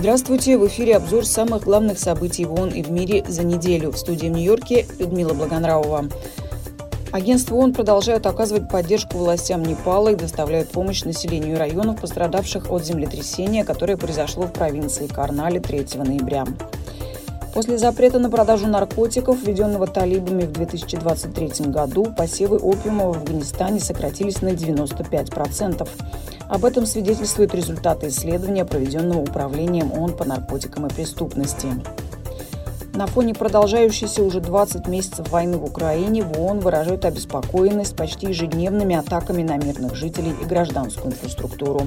Здравствуйте! В эфире обзор самых главных событий в ООН и в мире за неделю. В студии в Нью-Йорке Людмила Благонравова. Агентство ООН продолжает оказывать поддержку властям Непала и доставляют помощь населению районов, пострадавших от землетрясения, которое произошло в провинции Карнали 3 ноября. После запрета на продажу наркотиков, введенного талибами в 2023 году, посевы опиума в Афганистане сократились на 95%. Об этом свидетельствуют результаты исследования, проведенного Управлением ООН по наркотикам и преступности. На фоне продолжающейся уже 20 месяцев войны в Украине в ООН выражают обеспокоенность почти ежедневными атаками на мирных жителей и гражданскую инфраструктуру.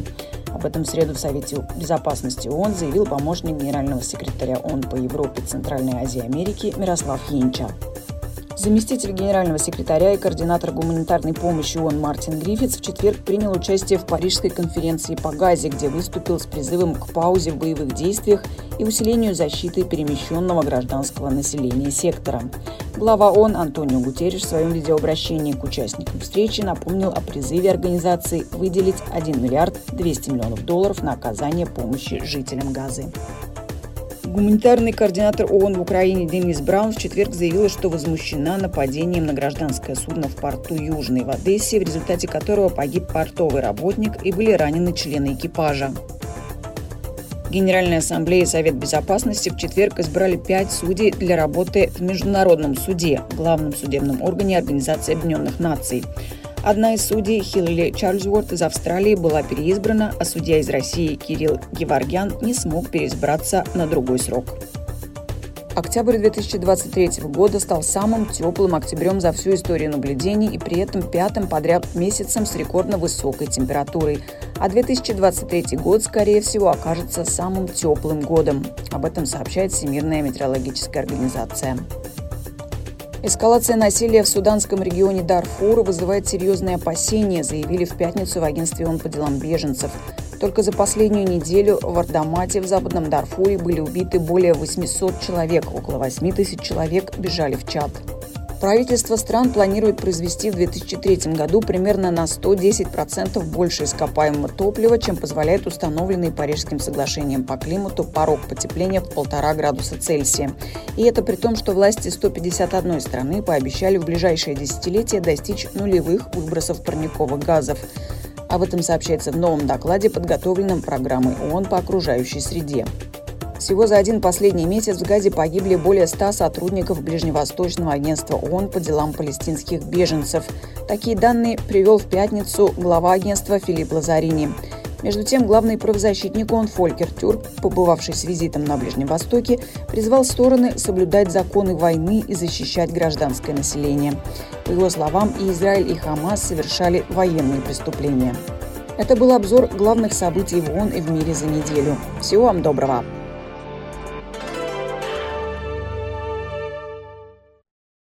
Об этом в среду в Совете безопасности ООН заявил помощник генерального секретаря ООН по Европе, Центральной Азии и Америке Мирослав Янча. Заместитель генерального секретаря и координатор гуманитарной помощи ООН Мартин Гриффитс в четверг принял участие в Парижской конференции по Газе, где выступил с призывом к паузе в боевых действиях и усилению защиты перемещенного гражданского населения сектора. Глава ООН Антонио Гутерриш в своем видеообращении к участникам встречи напомнил о призыве организации выделить 1 миллиард 200 миллионов долларов на оказание помощи жителям Газы. Гуманитарный координатор ООН в Украине Денис Браун в четверг заявила, что возмущена нападением на гражданское судно в порту Южной в Одессе, в результате которого погиб портовый работник и были ранены члены экипажа. Генеральная ассамблея и Совет безопасности в четверг избрали пять судей для работы в Международном суде, главном судебном органе Организации Объединенных Наций. Одна из судей, Хиллари Чарльзворт из Австралии, была переизбрана, а судья из России Кирилл Геваргян не смог переизбраться на другой срок. Октябрь 2023 года стал самым теплым октябрем за всю историю наблюдений и при этом пятым подряд месяцем с рекордно высокой температурой. А 2023 год, скорее всего, окажется самым теплым годом. Об этом сообщает Всемирная метеорологическая организация. Эскалация насилия в суданском регионе Дарфура вызывает серьезные опасения, заявили в пятницу в агентстве ООН по делам беженцев. Только за последнюю неделю в Ардамате в западном Дарфуре были убиты более 800 человек, около 8 тысяч человек бежали в Чад. Правительство стран планирует произвести в 2003 году примерно на 110% больше ископаемого топлива, чем позволяет установленный Парижским соглашением по климату порог потепления в полтора градуса Цельсия. И это при том, что власти 151 страны пообещали в ближайшее десятилетие достичь нулевых выбросов парниковых газов. Об этом сообщается в новом докладе, подготовленном программой ООН по окружающей среде. Всего за один последний месяц в Газе погибли более 100 сотрудников Ближневосточного агентства ООН по делам палестинских беженцев. Такие данные привел в пятницу глава агентства Филипп Лазарини. Между тем, главный правозащитник ООН Фолькер Тюрк, побывавший с визитом на Ближнем Востоке, призвал стороны соблюдать законы войны и защищать гражданское население. По его словам, и Израиль, и Хамас совершали военные преступления. Это был обзор главных событий в ООН и в мире за неделю. Всего вам доброго!